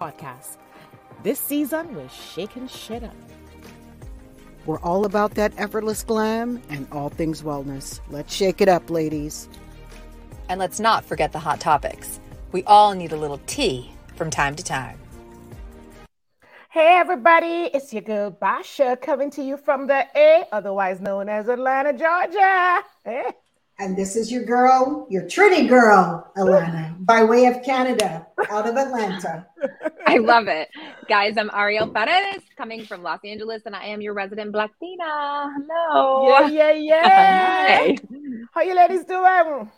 podcast. This season, we're shaking shit up. We're all about that effortless glam and all things wellness. Let's shake it up, ladies. And let's not forget the hot topics. We all need a little tea from time to time. Hey, everybody, it's your girl Basha coming to you from the A, otherwise known as Atlanta, Georgia. Hey. And this is your girl, your Trinity girl, Alana, by way of Canada, out of Atlanta. I love it. Guys, I'm Ariel Perez coming from Los Angeles, and I am your resident Latina. Hello. Yeah, yeah, yeah. hey. How you ladies doing?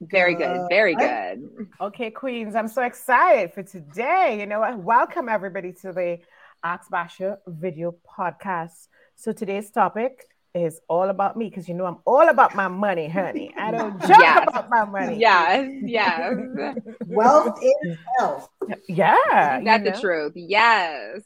Very good. Very good. Okay, Queens, I'm so excited for today. You know what? Welcome everybody to the Ask Basha video podcast. So today's topic is all about me because you know I'm all about my money, honey. I don't joke yes. about my money. Yes, yes. Wealth is health. Yeah, that's you know? the truth. Yes.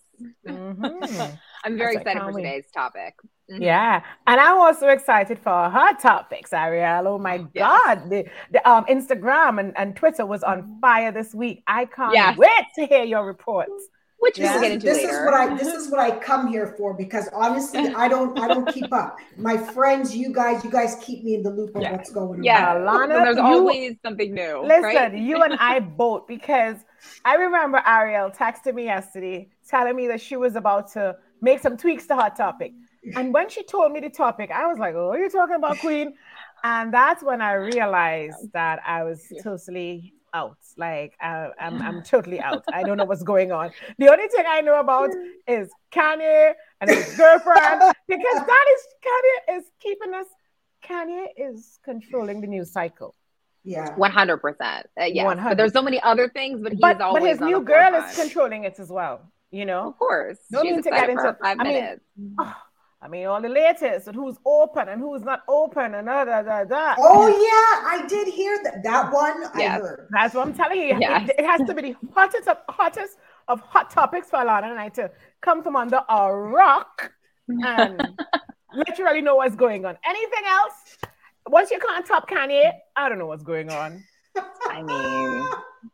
Mm-hmm. I'm very excited for today's topic. Mm-hmm. Yeah, and I'm also excited for her topics, Ariel. Oh my yes. God, the, the um, Instagram and, and Twitter was on fire this week. I can't yes. wait to hear your reports which yeah. we'll get into this later. is what I this is what I come here for because honestly I don't I don't keep up. My friends, you guys, you guys keep me in the loop of yeah. what's going yeah. on. Yeah, Lana, there's you, always something new. Listen, right? you and I both because I remember Ariel texted me yesterday telling me that she was about to make some tweaks to her Topic. And when she told me the topic, I was like, "Oh, you're talking about Queen," and that's when I realized that I was totally out. Like I, I'm, I'm totally out. I don't know what's going on. The only thing I know about is Kanye and his girlfriend because that is Kanye is keeping us. Kanye is controlling the news cycle. Yeah, one hundred percent. Uh, yeah, but there's so many other things, but he's but, always. But his new girl is controlling it as well. You know, of course. No need to get into. Five I minutes. Mean, oh, I mean, all the latest and who's open and who's not open and da da da da. Oh yeah, I did hear that. That one yeah. I heard. That's what I'm telling you. Yeah. It, it, has to be the hottest of hottest of hot topics for Alana and I to come from under a rock and literally know what's going on. Anything else? Once you can't top Kanye, I don't know what's going on. I mean,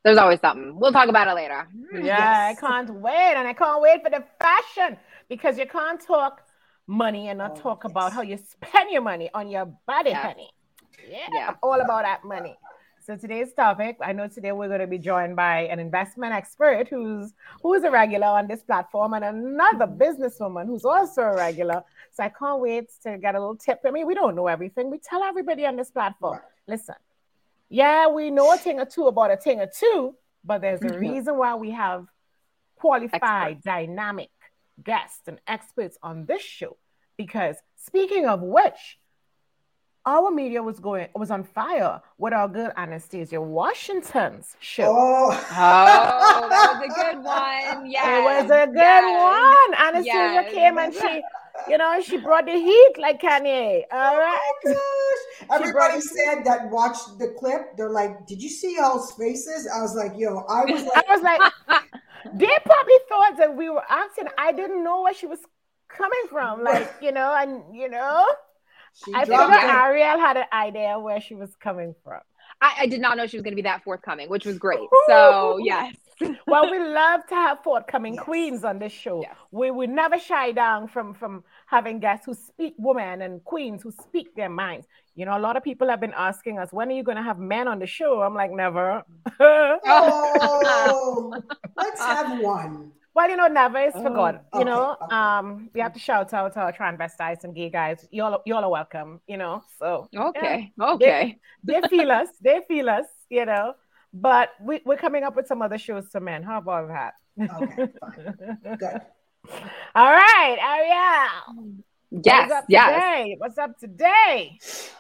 there's always something. We'll talk about it later. Yeah, yes. I can't wait, and I can't wait for the fashion because you can't talk money and not oh, talk yes. about how you spend your money on your body, yeah. honey. Yeah, yeah, I'm all about that money. So today's topic, I know today we're going to be joined by an investment expert who's who's a regular on this platform and another mm-hmm. businesswoman who's also a regular. So I can't wait to get a little tip. I mean, we don't know everything. We tell everybody on this platform. Listen, yeah, we know a thing or two about a thing or two, but there's a mm-hmm. reason why we have qualified, dynamic guests and experts on this show. Because speaking of which, our media was going was on fire with our good Anastasia Washington's show. Oh, oh that was a good one. Yeah, it was a good yes. one. Anastasia yes. came and she, you know, she brought the heat like Kanye. All oh right. Oh Everybody said that watched the clip. They're like, "Did you see y'all's faces?" I was like, "Yo," I was like, I was like, they probably thought that we were acting. I didn't know where she was coming from. Like, you know, and you know, she I think Ariel had an idea where she was coming from. I, I did not know she was going to be that forthcoming, which was great. So, yes. well, we love to have forthcoming yes. queens on this show. Yes. We would never shy down from from having guests who speak women and queens who speak their minds. You know, a lot of people have been asking us, when are you going to have men on the show? I'm like, never. oh, let's have one. Well, you know, never is for oh, God. You okay, know, okay. um, we have to shout out to our transvestites and gay guys. Y'all, y'all are welcome. You know, so okay, yeah, okay. They, they feel us. They feel us. You know, but we, we're coming up with some other shows to men. How about that? Okay, fine. Good. All right, Ariel. Yes, What's yes. Today? What's up today?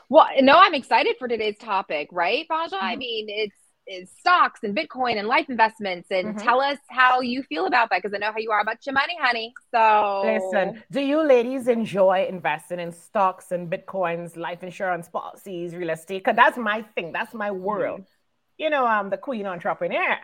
Well, no, I'm excited for today's topic, right, Basha? Mm-hmm. I mean, it's is stocks and Bitcoin and life investments. And mm-hmm. tell us how you feel about that because I know how you are about your money, honey. So listen, do you ladies enjoy investing in stocks and Bitcoins, life insurance policies, real estate? Because that's my thing. That's my world. Mm-hmm. You know, I'm the queen entrepreneur.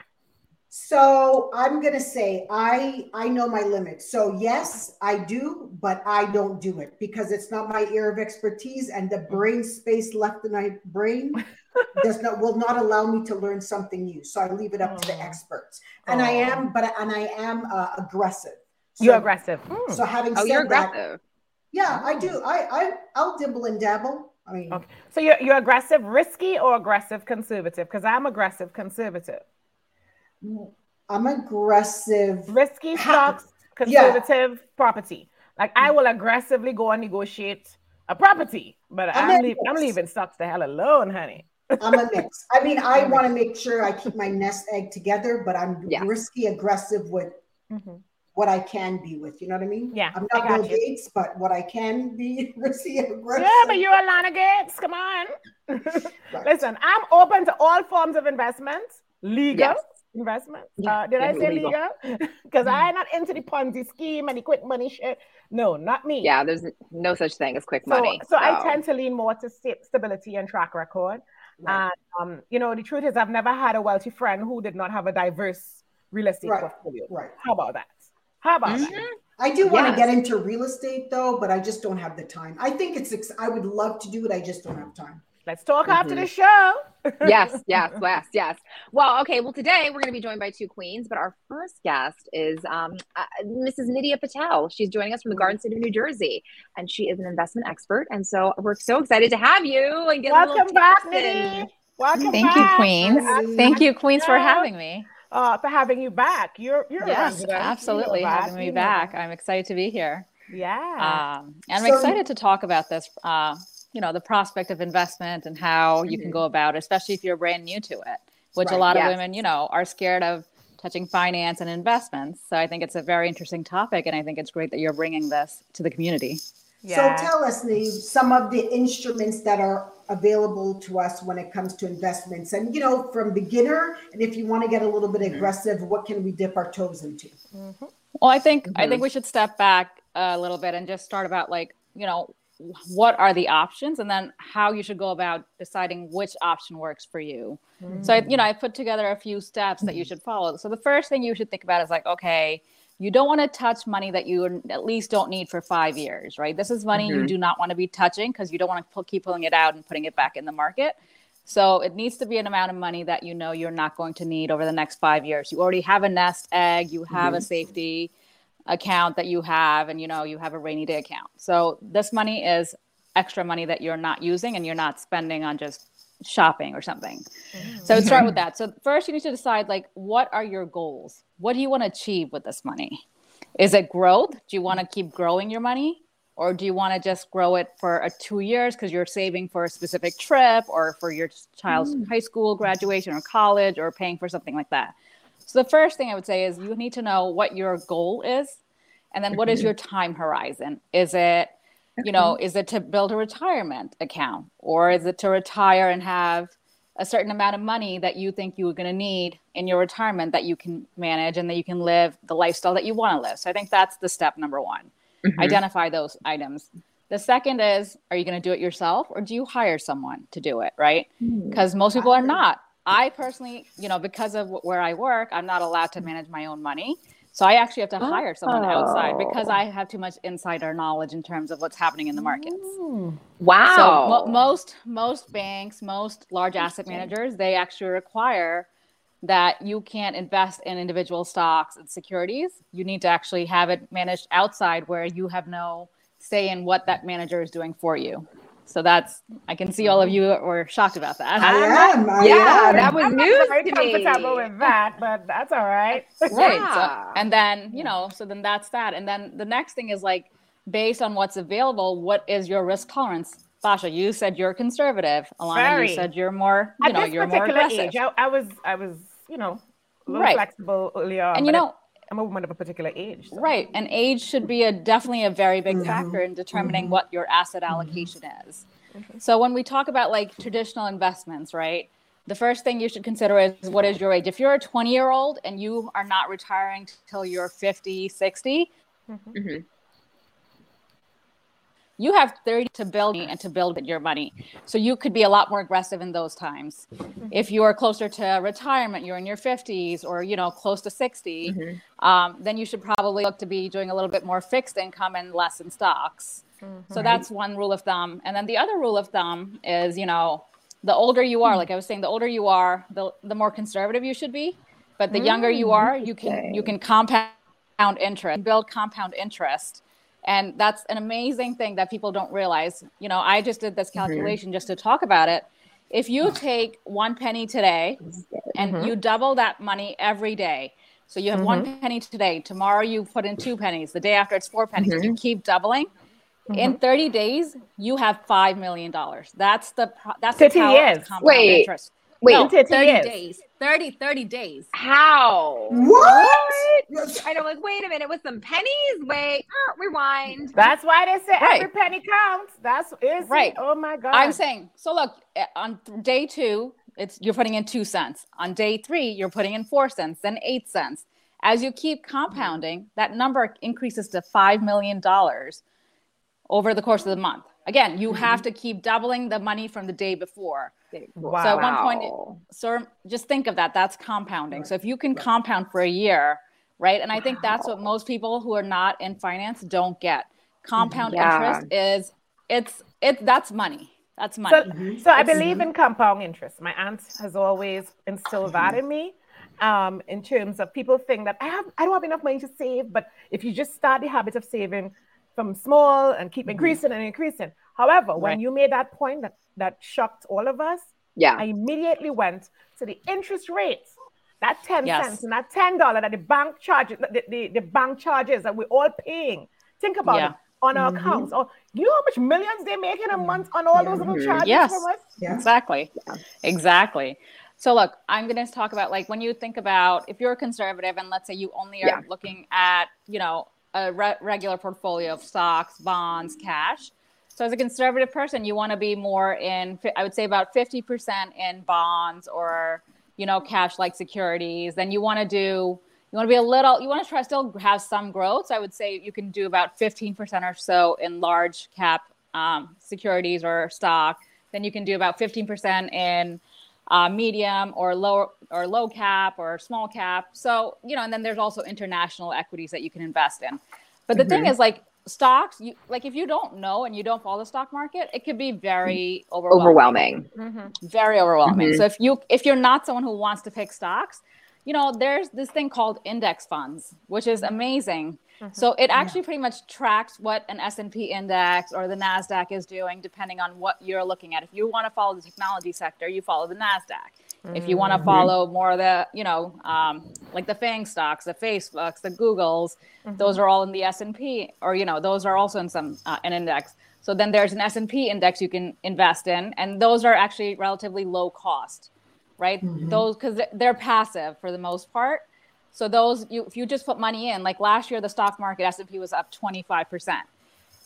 So I'm gonna say I I know my limits. So yes, I do, but I don't do it because it's not my area of expertise, and the brain space left in my brain does not will not allow me to learn something new. So I leave it up to the experts. And I am, but and I am uh, aggressive. So, you're aggressive. Mm. So having oh, said that, yeah, I do. I I I'll dibble and dabble. I mean, okay. So you're you're aggressive, risky, or aggressive, conservative? Because I'm aggressive, conservative. I'm aggressive. Risky stocks, conservative yeah. property. Like I will aggressively go and negotiate a property, but I'm, I'm, leave, I'm leaving stocks the hell alone, honey. I'm a mix. I mean, I want to make sure I keep my nest egg together, but I'm yeah. risky, aggressive with mm-hmm. what I can be with. You know what I mean? Yeah. I'm not Bill Gates, but what I can be risky, aggressive. Yeah, but you're Alana Gates. Come on. right. Listen, I'm open to all forms of investments, legal. Yes investment. Yeah, uh, did I say legal? Because I'm not into the Ponzi scheme and the quick money shit. No, not me. Yeah, there's no such thing as quick so, money. So, so, I tend to lean more to st- stability and track record. Right. And um, you know, the truth is, I've never had a wealthy friend who did not have a diverse real estate right. portfolio. Right. How about that? How about mm-hmm. that? I do want yes. to get into real estate though, but I just don't have the time. I think it's. I would love to do it. I just don't have time. Let's talk mm-hmm. after the show. yes, yes, yes, yes. Well, okay. Well, today we're going to be joined by two queens, but our first guest is um, uh, Mrs. Nidhi Patel. She's joining us from the Garden State of New Jersey, and she is an investment expert. And so we're so excited to have you and get welcome back, Nidhi. Welcome Thank back. you, Queens. Thank you, Queens, for having me. Uh, for having you back. You're you're yes, absolutely you know having me back. I'm excited to be here. Yeah, um, and I'm so, excited to talk about this. Uh, you know the prospect of investment and how you can mm-hmm. go about it especially if you're brand new to it which right, a lot yes. of women you know are scared of touching finance and investments so i think it's a very interesting topic and i think it's great that you're bringing this to the community yeah. so tell us the some of the instruments that are available to us when it comes to investments and you know from beginner and if you want to get a little bit mm-hmm. aggressive what can we dip our toes into mm-hmm. well i think i think mm-hmm. we should step back a little bit and just start about like you know what are the options and then how you should go about deciding which option works for you mm-hmm. so I, you know i put together a few steps that you should follow so the first thing you should think about is like okay you don't want to touch money that you at least don't need for five years right this is money mm-hmm. you do not want to be touching because you don't want to pull, keep pulling it out and putting it back in the market so it needs to be an amount of money that you know you're not going to need over the next five years you already have a nest egg you have mm-hmm. a safety account that you have and you know you have a rainy day account. So this money is extra money that you're not using and you're not spending on just shopping or something. Mm-hmm. so start with that. So first you need to decide like what are your goals? What do you want to achieve with this money? Is it growth? Do you want to keep growing your money? Or do you want to just grow it for a two years because you're saving for a specific trip or for your child's mm. high school graduation or college or paying for something like that so the first thing I would say is you need to know what your goal is, and then what is your time horizon? Is it, you know, is it to build a retirement account, or is it to retire and have a certain amount of money that you think you're going to need in your retirement that you can manage and that you can live the lifestyle that you want to live? So I think that's the step number one. Mm-hmm. Identify those items. The second is, are you going to do it yourself or do you hire someone to do it? Right? Because mm-hmm. most people are not I personally, you know, because of where I work, I'm not allowed to manage my own money. So I actually have to hire someone oh. outside because I have too much insider knowledge in terms of what's happening in the markets. Wow. So mo- most most banks, most large asset managers, they actually require that you can't invest in individual stocks and securities. You need to actually have it managed outside where you have no say in what that manager is doing for you. So that's I can see all of you were shocked about that. I am. I yeah, am. that was I'm news very to comfortable me. with that, but that's all right. right. Yeah. So, and then you know, so then that's that. And then the next thing is like based on what's available, what is your risk tolerance? Basha, you said you're conservative. Alana, very. you said you're more, you At know, you're more aggressive. Age, I, I was, I was, you know, a little right. flexible earlier on. And you know, I'm a woman of a particular age. So. Right. And age should be a definitely a very big mm-hmm. factor in determining mm-hmm. what your asset allocation mm-hmm. is. So when we talk about like traditional investments, right? The first thing you should consider is what is your age? If you're a 20 year old and you are not retiring till you're 50, 60, mm-hmm. You have 30 to build and to build your money. So you could be a lot more aggressive in those times. Mm-hmm. If you are closer to retirement, you're in your 50s or, you know, close to 60, mm-hmm. um, then you should probably look to be doing a little bit more fixed income and less in stocks. Mm-hmm. So that's one rule of thumb. And then the other rule of thumb is, you know, the older you are, hmm. like I was saying, the older you are, the, the more conservative you should be. But the younger you mm, are, you can you can compound interest, build compound interest and that's an amazing thing that people don't realize. You know, I just did this mm-hmm. calculation mm-hmm. just to talk about it. If you take one penny today and mm-hmm. you double that money every day, so you have mm-hmm. one penny today, tomorrow you put in two pennies, the day after it's four pennies, you mm-hmm. keep doubling. In mm-hmm. 30 days, you have five million dollars. That's the that's 50 the years. Wait, interest. Wait, no, 30 days. 30, 30 days. How? What? what? I know, like, wait a minute, with some pennies? Wait, uh, rewind. That's why they say right. every penny counts. That's is right. It? Oh my God. I'm saying, so look, eh, on day two, it's you're putting in two cents. On day three, you're putting in four cents, then eight cents. As you keep compounding, that number increases to five million dollars over the course of the month. Again, you mm-hmm. have to keep doubling the money from the day before. Wow. So at one point, so just think of that. That's compounding. So if you can compound for a year, right? And I think that's what most people who are not in finance don't get. Compound yeah. interest is it's it that's money. That's money. So, mm-hmm. so I believe in compound interest. My aunt has always instilled that in me. Um, in terms of people think that I have I don't have enough money to save, but if you just start the habit of saving from small and keep mm-hmm. increasing mm-hmm. and increasing. However, when you made that point that that shocked all of us. Yeah. I immediately went to the interest rates. That 10 yes. cents and that $10 that the bank charges, the, the, the bank charges that we're all paying. Think about yeah. it on our mm-hmm. accounts. Or you know how much millions they make in a month on all those little charges yes. Yeah. Exactly. Yeah. Exactly. So look, I'm going to talk about like when you think about if you're a conservative and let's say you only are yeah. looking at, you know, a re- regular portfolio of stocks, bonds, cash so as a conservative person, you want to be more in, I would say about 50% in bonds or, you know, cash like securities. Then you want to do, you want to be a little, you want to try still have some growth. So I would say you can do about 15% or so in large cap um, securities or stock. Then you can do about 15% in uh, medium or low or low cap or small cap. So, you know, and then there's also international equities that you can invest in. But the mm-hmm. thing is like stocks you like if you don't know and you don't follow the stock market it could be very overwhelming, overwhelming. Mm-hmm. very overwhelming mm-hmm. so if you if you're not someone who wants to pick stocks you know there's this thing called index funds which is amazing mm-hmm. so it actually pretty much tracks what an s&p index or the nasdaq is doing depending on what you're looking at if you want to follow the technology sector you follow the nasdaq if you want to mm-hmm. follow more of the you know um, like the fang stocks the facebooks the googles mm-hmm. those are all in the s&p or you know those are also in some uh, an index so then there's an s&p index you can invest in and those are actually relatively low cost right mm-hmm. those because they're passive for the most part so those you if you just put money in like last year the stock market s&p was up 25%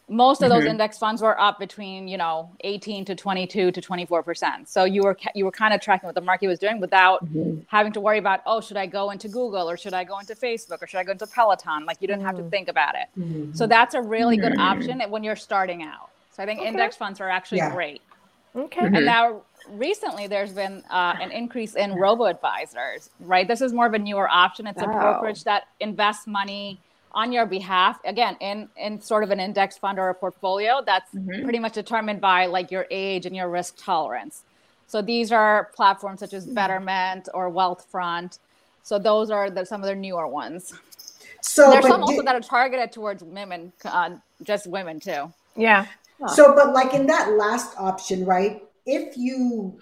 most of those mm-hmm. index funds were up between you know 18 to 22 to 24 percent so you were you were kind of tracking what the market was doing without mm-hmm. having to worry about oh should i go into google or should i go into facebook or should i go into peloton like you didn't mm-hmm. have to mm-hmm. think about it mm-hmm. so that's a really good option when you're starting out so i think okay. index funds are actually yeah. great okay and now recently there's been uh, an increase in robo advisors right? This is more of a newer option. It's a oh. brokerage that invests money on your behalf again in in sort of an index fund or a portfolio that's mm-hmm. pretty much determined by like your age and your risk tolerance. So these are platforms such as mm-hmm. betterment or wealthfront. So those are the, some of the newer ones. So there's some also that are targeted towards women uh, just women too. Yeah. So but like in that last option right if you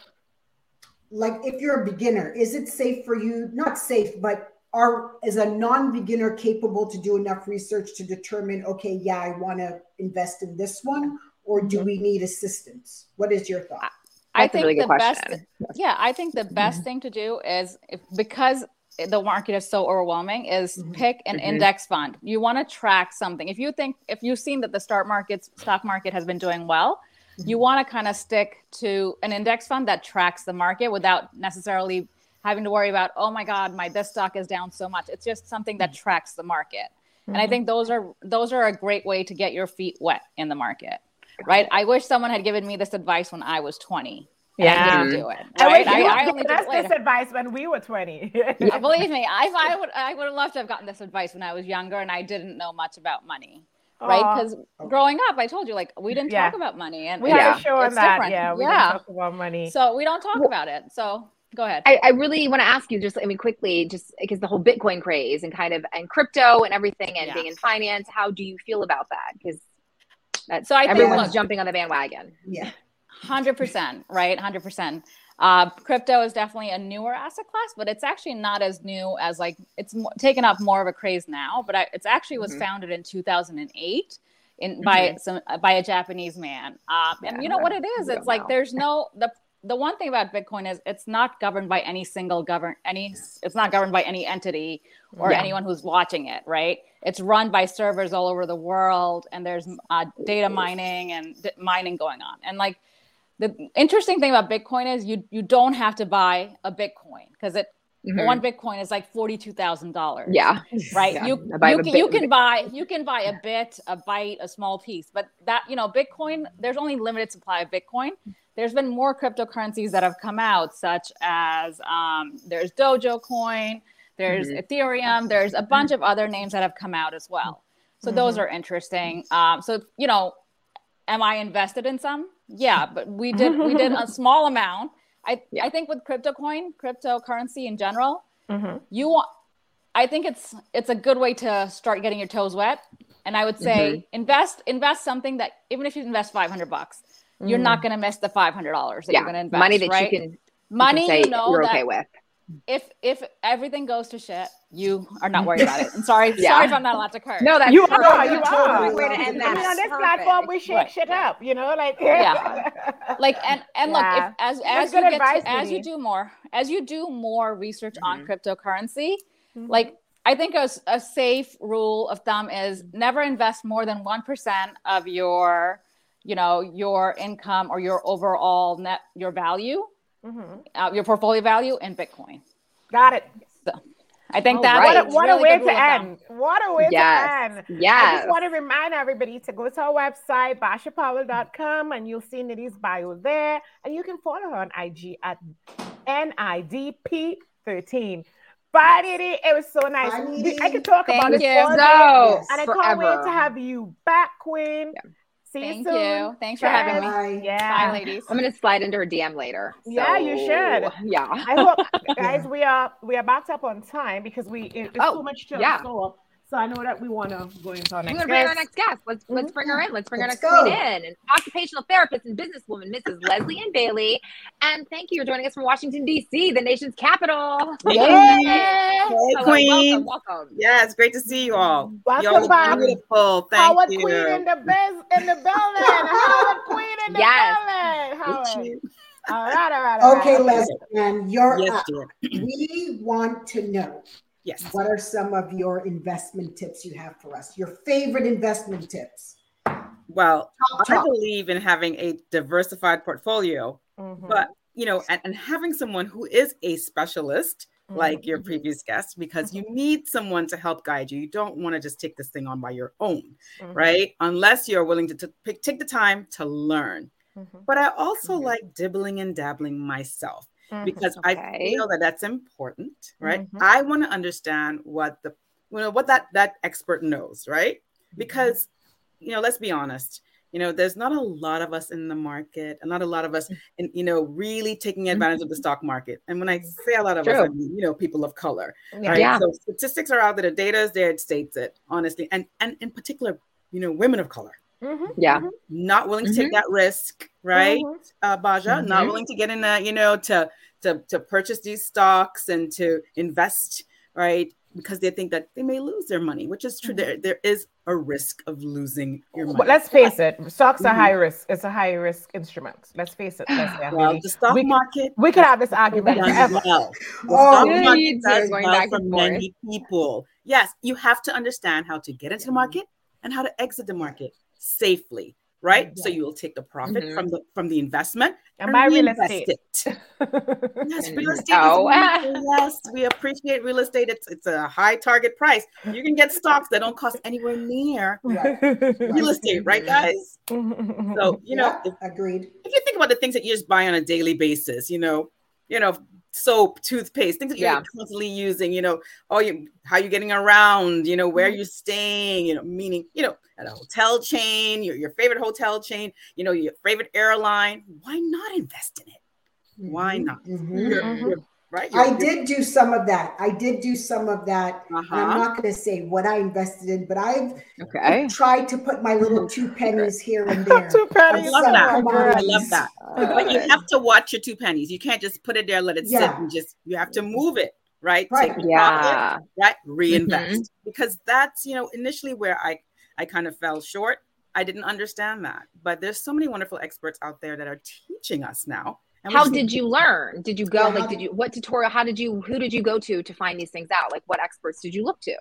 like if you're a beginner is it safe for you not safe but are is a non-beginner capable to do enough research to determine okay yeah i want to invest in this one or do we need assistance what is your thought i think really the best yeah i think the best mm-hmm. thing to do is if, because the market is so overwhelming is mm-hmm. pick an mm-hmm. index fund you want to track something if you think if you've seen that the stock market stock market has been doing well you mm-hmm. want to kind of stick to an index fund that tracks the market without necessarily having to worry about, oh my God, my this stock is down so much. It's just something that tracks the market. Mm-hmm. And I mm-hmm. think those are those are a great way to get your feet wet in the market. right? I wish someone had given me this advice when I was 20. Yeah, I didn't do it. I Right? wish you I, I had only given us this advice when we were 20. Yeah, believe me, I, I would I would have loved to have gotten this advice when I was younger and I didn't know much about money. Right? Because growing up, I told you like we didn't Yeah. talk about money and we it's- had a show on that. different. Yeah, we yeah. didn't talk about money. So we don't talk about it. So go ahead. I, I really want to ask you just, I mean, quickly, just because the whole Bitcoin craze and kind of and crypto and everything and Yeah. being in finance, how do you feel about that? Because that's So I think, everyone's look- jumping on the bandwagon. Yeah. Hundred percent, right? Hundred percent. Uh, crypto is definitely a newer asset class, but it's actually not as new as like it's mo- taken up more of a craze now. But I, it's actually was Mhm. founded in 2008 in by some uh, by a Japanese man. Um, and you know what it is? It's like know. there's no the the one thing about Bitcoin is it's not governed by any single govern any it's not governed by any entity or Yeah. anyone who's watching it, right? It's run by servers all over the world, and there's uh, data mining and d- mining going on. And like the interesting thing about Bitcoin is you you don't have to buy a Bitcoin because it Mhm. one Bitcoin is like forty two thousand dollars. Yeah. right. Yeah. You you can, bit you can buy you can buy a bit, a byte, a small piece, but that you know Bitcoin. There's only limited supply of Bitcoin. There's been more cryptocurrencies that have come out, such as um, there's Dogecoin, there's Mhm. Ethereum, there's a bunch of other names that have come out as well. So those are interesting. Um, so you know, am I invested in some? Yeah, but we did we did a small amount. I Yeah. I think with crypto coin, cryptocurrency in general, Mhm. you want I think it's it's a good way to start getting your toes wet. And I would say Mm-hmm. invest invest something that even if you invest 500 bucks, you're not going to miss the $500 that Yeah. you're going to invest, Money that right? you can, you money can say you know you're that okay with. If if everything goes to shit, you are not worried about it. I'm sorry, Yeah. sorry if I'm not allowed to curse. No, that's You perfect. are, you That's a are. perfect way to I end mean, that. on this Perfect. platform, we shake Right. shit up, you know, like Yeah. like and and look if as That's as you get advice, to, as you do more as you do more research on Mhm. cryptocurrency Mhm. like i think a, a safe rule of thumb is never invest more than 1% of your you know your income or your overall net your value Mhm. uh, your portfolio value in bitcoin got it. So, i think All that's right. What a, what a way to of thumb. end. What a way Yes. to end. Yeah. I just want to remind everybody to go to our website, bashapowell.com, and you'll see Nidhi's bio there. And you can follow her on IG at NIDP13. Bye, Nidhi. It was so nice. Bye, I could talk Thank about this you. all day. So, And I can't wait to have you back, Queen. See thank you soon. you thanks for having me Bye. Yeah. bye ladies I'm gonna slide into her DM later. Yeah, you should. Yeah. I hope, guys, we are we are backed up on time because we it- it's Oh, too much to yeah. absorb. So I know that we want to go into our We're next gonna bring our guest. next guest. Let's let's bring her mm-hmm. in. Let's bring Let's our next go. queen in. And occupational therapist and businesswoman, Mrs. Leslie Ann Bailey. And thank you for joining us from Washington D.C., the nation's capital. Hey, Hey, Hey, Queen. Welcome, welcome. Yeah, it's great to see you all. Welcome Y'all back. beautiful. Thank Howard you. Queen in the biz in the building. Howard Queen in the Yes. building. Thank Howard. All right, all right. all Okay, right. Leslie, and you're Yes, up. dear. We want to know Yes. what are some of your investment tips you have for us? Your favorite investment tips? Well, Top, I believe in having a diversified portfolio, Mhm. but you know, and, and having someone who is a specialist like your previous guest, because you need someone to help guide you. You don't want to just take this thing on by your own, Mhm. right? Unless you're willing to t- pick, take the time to learn. Mhm. But I also Mhm. like dibbling and dabbling myself. Mhm. because I Okay. feel that that's important, right? Mhm. I want to understand what the you know what that that expert knows, right? Because you know, let's be honest. You know, there's not a lot of us in the market, and not a lot of us, in, you know, really taking advantage of the stock market. And when I say a lot of us, I mean, you know, people of color, Yeah. right? Yeah. So statistics are out there, the data is there, it states it honestly, and and in particular, you know, women of color Mhm. Yeah. not willing to take that risk, right? Mhm. uh, Basha, not willing to get in a, you know, to to to purchase these stocks and to invest, right? Because they think that they may lose their money, which is true. There there is a risk of losing your money. But let's face it, stocks are Mhm. high risk. It's a high risk instrument. Let's face it. Let's well, the stock we- market we could have this argument forever. well. The Oh, stock yeah, market does going well back for many people. Yes, you have to understand how to get into the market and how to exit the market safely, right? So you will take the profit Mhm. from the from the investment And buy real estate. it. Yes, real estate. Oh. Yes, we appreciate real estate. It's it's a high target price. You can get stocks that don't cost anywhere near real estate, right, guys? So you know, Yeah, if, agreed. if you think about the things that you just buy on a daily basis, you know, you know, soap, toothpaste, things that you're constantly using, you know, oh, you how you're getting around, you know, where you're staying, you know, meaning, you know, at a hotel chain, your, your favorite hotel chain, you know, your favorite airline. Why not invest in it? Why Mhm, not? mhm. You're- Mhm. you're- I You're- did do some of that. I did do some of that. And I'm Uh-huh. not going to say what I invested in, but I've Okay. tried to put my little two pennies here and there. Two pennies. I love Some that. I love that. But you have to watch your two pennies. You can't just put it there, let it sit, and just you have to move it, right? Right. Take the profit, Yeah. right? Reinvest. Because that's you know initially where I I kind of fell short. I didn't understand that. But there's so many wonderful experts out there that are teaching us now. How did you learn? Did you go Yeah, like did you what tutorial how did you who did you go to to find these things out? Like what experts did you look to?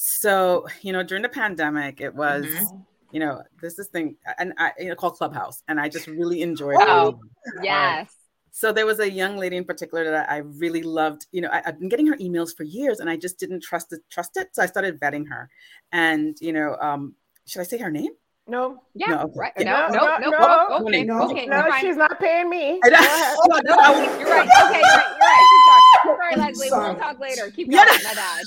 so you know during the pandemic it was Mhm. you know there's this thing and I you know called Clubhouse and I just really enjoyed Oh, it. Yes. So there was a young lady in particular that I really loved. You know, I, have been getting her emails for years, and I just didn't trust it. Trust it. So I started vetting her, and you know, um, should I say her name? No, Yeah. No, okay. Right. No, No, no, no, no. no. Oh, okay. No. Okay. no, she's not paying me. I Go No, no, I was- You're right. Okay, you're right. You're right. Sorry, sorry Leslie. Sorry. We'll talk later. Keep Yeah. My bad.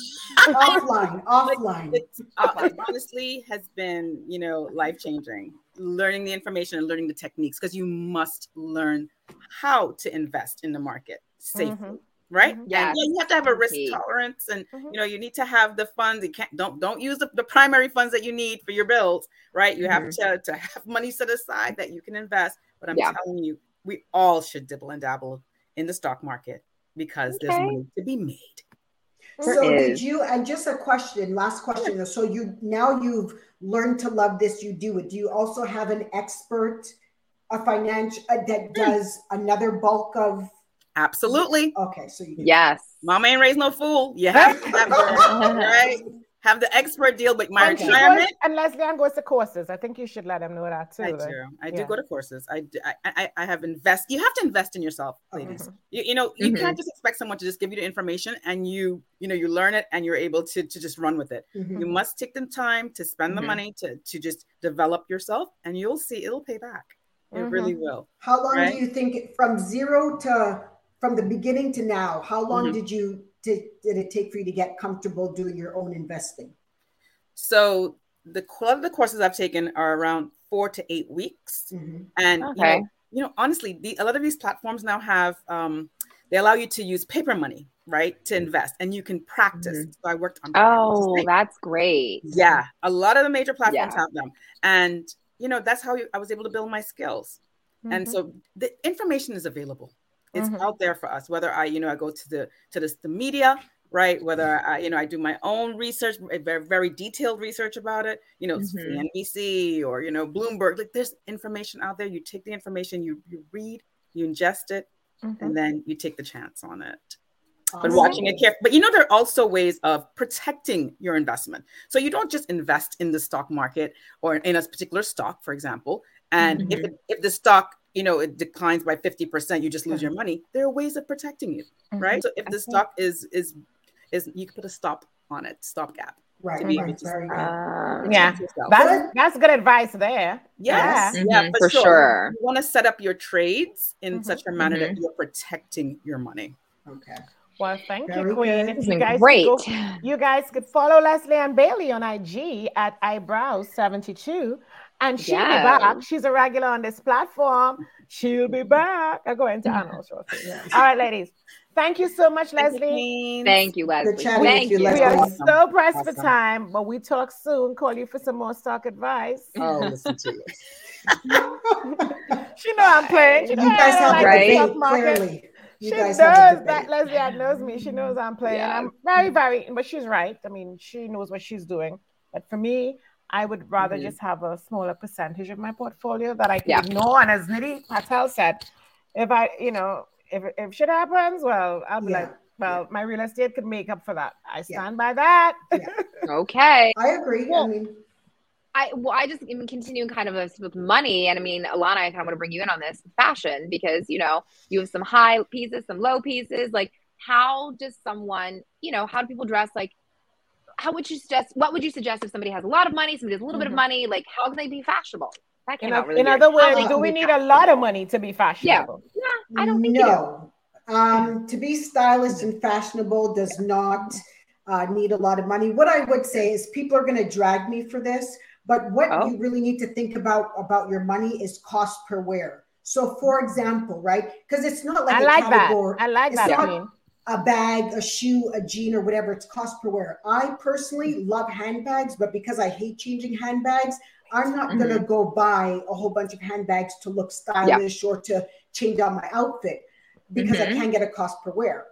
offline, offline. It's, uh, honestly has been, you know, life changing. Learning the information and learning the techniques because you must learn how to invest in the market safely, Mhm. Right? Mhm. And yeah, you have to have a risk tolerance, and Mhm. you know, you need to have the funds. You can't don't don't use the, the primary funds that you need for your bills, right? You have to to have money set aside that you can invest. But I'm Yeah. telling you, we all should dibble and dabble in the stock market because there's Okay. money to be made. There So did you, and just a question, last question. So you, now you've learned to love this, you do it. Do you also have an expert, a financial, uh, that does another bulk of, Absolutely. okay, so you. Yes. Mama ain't raised no fool. You have to have the, right. Have the expert deal with my And retirement. goes- and Leslie Ann goes to courses. I think you should let them know that too. I like- do. I yeah. do go to courses. I, do, I, I I have invest. You have to invest in yourself, ladies. Mhm. You, you know, you Mhm. can't just expect someone to just give you the information and you, you know, you learn it and you're able to to just run with it. Mhm. You must take the time to spend the Mhm. money to to just develop yourself, and you'll see it'll pay back. It Mhm. really will. How long Right. do you think, from zero to, from the beginning to now, how long Mhm. did you, did, did it take for you to get comfortable doing your own investing? So the of the courses I've taken are around four to eight weeks. Mhm. And you, Okay. know, you know, honestly, the, a lot of these platforms now have um, they allow you to use paper money, right, to invest, and you can practice. So I worked on. Oh, that's great. yeah, a lot of the major platforms Yeah. have them, and you know that's how I was able to build my skills. And Mhm. so the information is available. It's Mhm. out there for us. Whether I, you know, I go to the to the, the media, right? Whether I, you know, I do my own research, very very detailed research about it. You know, Mhm. NBC or you know Bloomberg. Like there's information out there. You take the information, you you read, you ingest it, Mhm. and then you take the chance on it but watching it carefully. But you know, there are also ways of protecting your investment. So you don't just invest in the stock market or in a particular stock, for example. And if it, if the stock, you know, it declines by fifty percent, you just lose your money. There are ways of protecting you, right? So if the Okay. stock is is is you can put a stop on it, stop gap. Right, to right, able to- very good. Uh, Yeah. That's that's good advice there. Yes, Yeah. yeah, Mhm, for, for sure. sure. You want to set up your trades in Mhm. such a manner that Mhm. you're protecting your money. Okay. Well, thank Very you, Queen. If you guys great. could go- you guys could follow Leslie Ann Bailey on IG at eyebrows72. And she'll be back. She's a regular on this platform. She'll be back. I go into Arnold mm-hmm. shortly. All right, ladies. Thank you so much, Leslie. Queens. Thank you, Leslie. Thank you, you. We are Awesome. so pressed for time, but we talk soon. Call you for some more stock advice. Oh, listen to you. She know I'm playing. She You know I guys don't have like the Right. stock market. clearly. You she guys knows that debate. Leslie Ann knows me. She knows I'm playing. Yeah. I'm very, very, but she's right. I mean, she knows what she's doing. But for me, I would rather Mhm. just have a smaller percentage of my portfolio that I can Yeah. ignore. And as Nidhi Patel said, if I, you know, if if shit happens, well, I'll be Yeah. like, well, my real estate could make up for that. I stand by that. Okay. I agree. I mean, I well, I just am continuing kind of with money, and I mean, Alana, I kind of want to bring you in on this fashion because you know you have some high pieces, some low pieces. Like, how does someone, you know, how do people dress? Like, how would you suggest? What would you suggest if somebody has a lot of money, somebody has a little mm-hmm. bit of mm-hmm. money? Like, how can they be fashionable? That came in, out really in other words, do we need a lot of money to be fashionable? Yeah, yeah I don't think no. Um, to be stylish and fashionable does not uh, need a lot of money. What I would say is people are going to drag me for this, but what oh. you really need to think about about your money is cost per wear. So, for example, right? Because it's not like I like category. that. I like it's that. Not a bag, a shoe, a jean, or whatever. It's cost per wear. I personally love handbags, but because I hate changing handbags, I'm not mm-hmm. going to go buy a whole bunch of handbags to look stylish or to change out my outfit because mm-hmm. I can't get a cost per wear.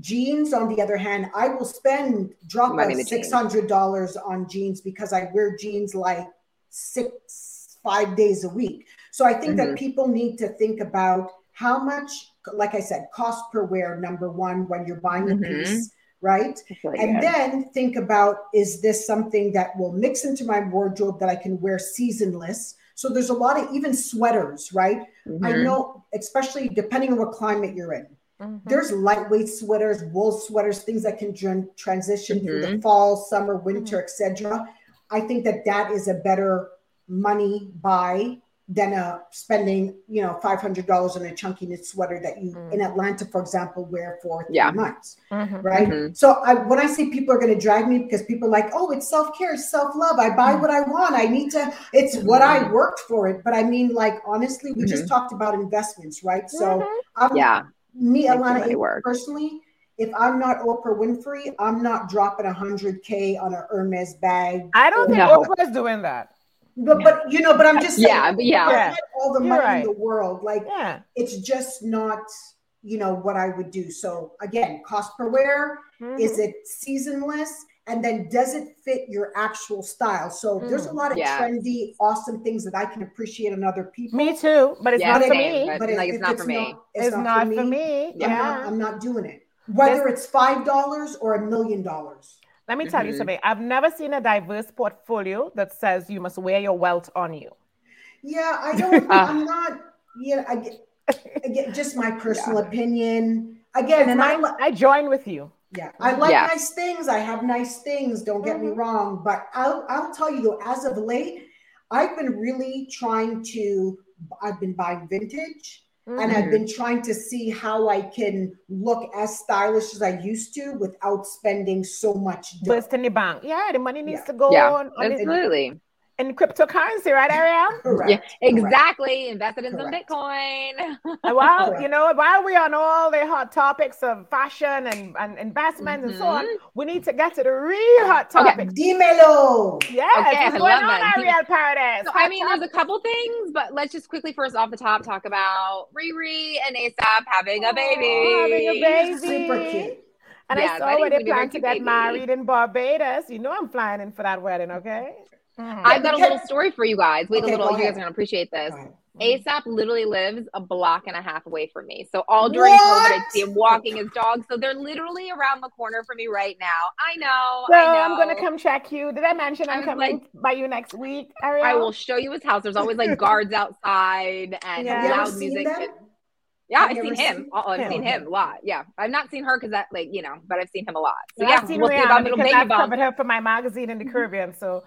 Jeans, on the other hand, I will spend drop six hundred dollars on jeans because I wear jeans like six five days a week. So I think mm-hmm. that people need to think about how much, like I said, cost per wear. Number one, when you're buying a mm-hmm. piece, right? Really and good. then think about is this something that will mix into my wardrobe that I can wear seasonless? So there's a lot of even sweaters, right? Mm-hmm. I know, especially depending on what climate you're in. Mm-hmm. There's lightweight sweaters, wool sweaters, things that can transition mm-hmm. through the mm-hmm. fall, summer, winter, mm-hmm. etc. I think that that is a better money buy than uh, spending, you know, five hundred dollars on a chunky knit sweater that you mm-hmm. in Atlanta, for example, wear for three yeah. months, mm-hmm. right? Mm-hmm. So I, when I say people are going to drag me because people are like, oh, it's self care, self love. I buy what I want. I need to. It's what I worked for it. But I mean, like honestly, we just talked about investments, right? So um, yeah, me, Alana, personally, if I'm not Oprah Winfrey, I'm not dropping a hundred K on a Hermes bag. I don't think no. Oprah's doing that. But but you know, but I'm just saying, yeah, but yeah, yeah. all the money right. in the world, like yeah. it's just not you know what I would do. So again, cost per wear, mm-hmm. is it seasonless? And then does it fit your actual style? So mm, there's a lot of yeah. trendy, awesome things that I can appreciate on other people. Me too, but it's yeah, not for me. But, but like it's, not for me. Not, it's, it's, not, not for me. me. Yeah. I'm, not, I'm not doing it. Whether it's five dollars or a million dollars. Let me tell mm-hmm. you something. I've never seen a diverse portfolio that says you must wear your wealth on you. Yeah, I don't. uh, I'm not. Yeah, I get, I get just my personal yeah. opinion. Again, and I I join with you. Yeah, I like yeah. nice things. I have nice things. Don't get mm-hmm. me wrong, but I'll I'll tell you though, as of late, I've been really trying to. I've been buying vintage. Mm-hmm. And I've mm-hmm. been trying to see how I can look as stylish as I used to without spending so much. Burst in the bank. Yeah, the money needs yeah. to go yeah, on. Absolutely in cryptocurrency, right, Ariel? Correct. Yeah, exactly. Invested in Correct. some Bitcoin. well, Correct. you know, while we're on all the hot topics of fashion and, and investments mm-hmm. and so on, mm-hmm. we need to get to the real hot topics. Okay. Dímelo. Yes, okay, what's going on, Ariel Paradise? So, I mean, there's a couple things, but let's just quickly first off the top talk about Riri and ASAP having a baby. Oh, having a baby. Super cute. And yeah, I saw where they plan to get baby. married in Barbados. You know I'm flying in for that wedding, okay? Mm-hmm. I've got a little story for you guys. Wait okay, a little. You guys are gonna appreciate this. ASAP literally lives a block and a half away from me. So all during what? COVID, I see him walking his dog. So they're literally around the corner for me right now. I know. So I know. I'm gonna come check you. Did I mention I'm coming like, by you next week? Ariel? I will show you his house. There's always like guards outside and yeah. loud music. Yeah, I've seen him. Seen oh, I've him. seen him a lot. Yeah, I've not seen her because that, like, you know, but I've seen him a lot. So yeah, I've seen we'll Rihanna because I've covered her for my magazine in the Caribbean. So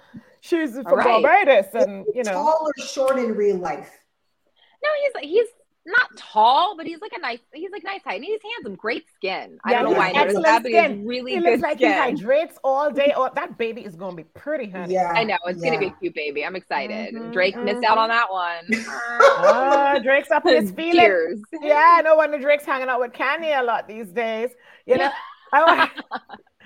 she's from right. Barbados, and you know, tall or short in real life. No, he's he's not tall, but he's like a nice. He's like nice height. And he's handsome, great skin. I don't know why I noticed that, but he's really he looks like skin. he hydrates all day. Oh, that baby is gonna be pretty, honey. Yeah, I know it's yeah. gonna be a cute baby. I'm excited. Mm-hmm, Drake mm-hmm. missed out on that one. oh, Drake's up his feelings. Yeah, I know when the Drake's hanging out with Kanye a lot these days. You know. I,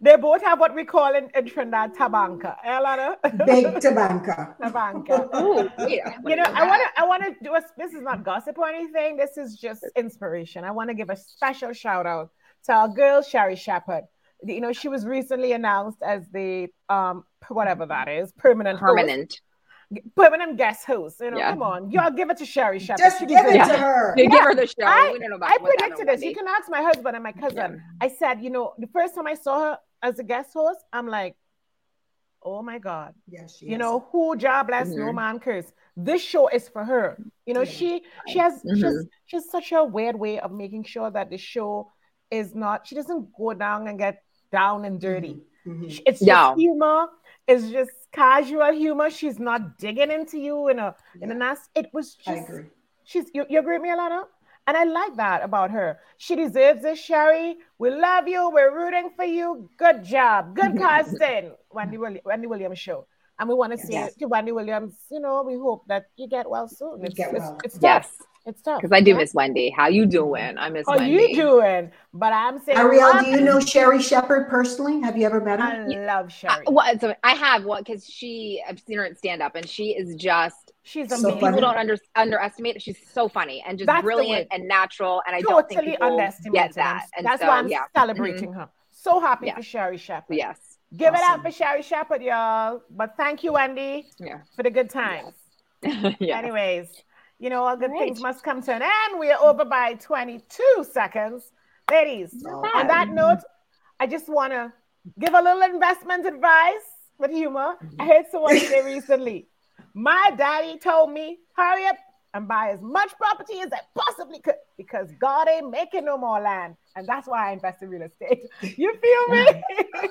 they both have what we call in, in Trinidad tabanca. Alana? Big tabanca. tabanca. Ooh, yeah. You know, I want to I want to do a this is not gossip or anything. This is just inspiration. I want to give a special shout out to our girl Sherri Shepherd. You know, she was recently announced as the um whatever that is, permanent permanent. Host permanent guest host. You know, yeah. come on, y'all give it to Sherri Shepherd. Just give it yeah. to her. Yeah. Give her the show. I, I predicted this. You can ask my husband and my cousin. I said, you know, the first time I saw her as a guest host, I'm like, Oh my God. Yes, you know, who jobless, mm-hmm. no man curse. This show is for her. You know, yeah. she she has mm-hmm. she has such a weird way of making sure that the show is not, she doesn't go down and get down and dirty. Mm-hmm. mm-hmm. It's just humor. It's just casual humor. She's not digging into you in a yeah. in a nasty. It was just. She's you, you agree with me, Alana? And I like that about her. She deserves this, Sherri. We love you. We're rooting for you. Good job. Good casting, Wendy, Wendy Williams show. And we want to see yes. to Wendy Williams. You know, we hope that you get well soon. It's, get well. It's, it's yes. It's tough. Because I do miss Wendy. How you doing? I miss How Wendy. you doing? But I'm saying Ariel, do you know Sherri Shepherd personally? Have you ever met her? I love Sherri. I, well, so I have one because she I've seen her at stand up and she is just she's amazing. So people don't under, underestimate She's so funny and just That's brilliant and natural. And I totally don't think people get that. And That's so, why I'm yeah. celebrating mm-hmm. her. So happy yeah. for Sherri Shepherd. Yes. Give awesome. it up for Sherri Shepherd, y'all. But thank you, Wendy. Yeah. For the good times. Yes. yeah. Anyways. You know, all good things must come to an end. We are over by 22 seconds. Ladies, on that note, I just want to give a little investment advice with humor. I heard someone say recently, my daddy told me, hurry up and buy as much property as I possibly could because God ain't making no more land. And that's why I invest in real estate. You feel me?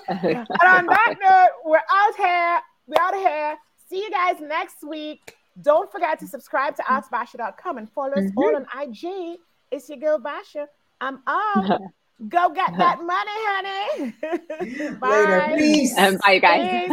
and on that note, we're out here. We're out here. See you guys next week. Don't forget to subscribe to AskBasha.com and follow us mm-hmm. all on IG. It's your girl Basha. I'm up. Go get that money, honey. bye. Later, peace. Um, bye, guys. Peace.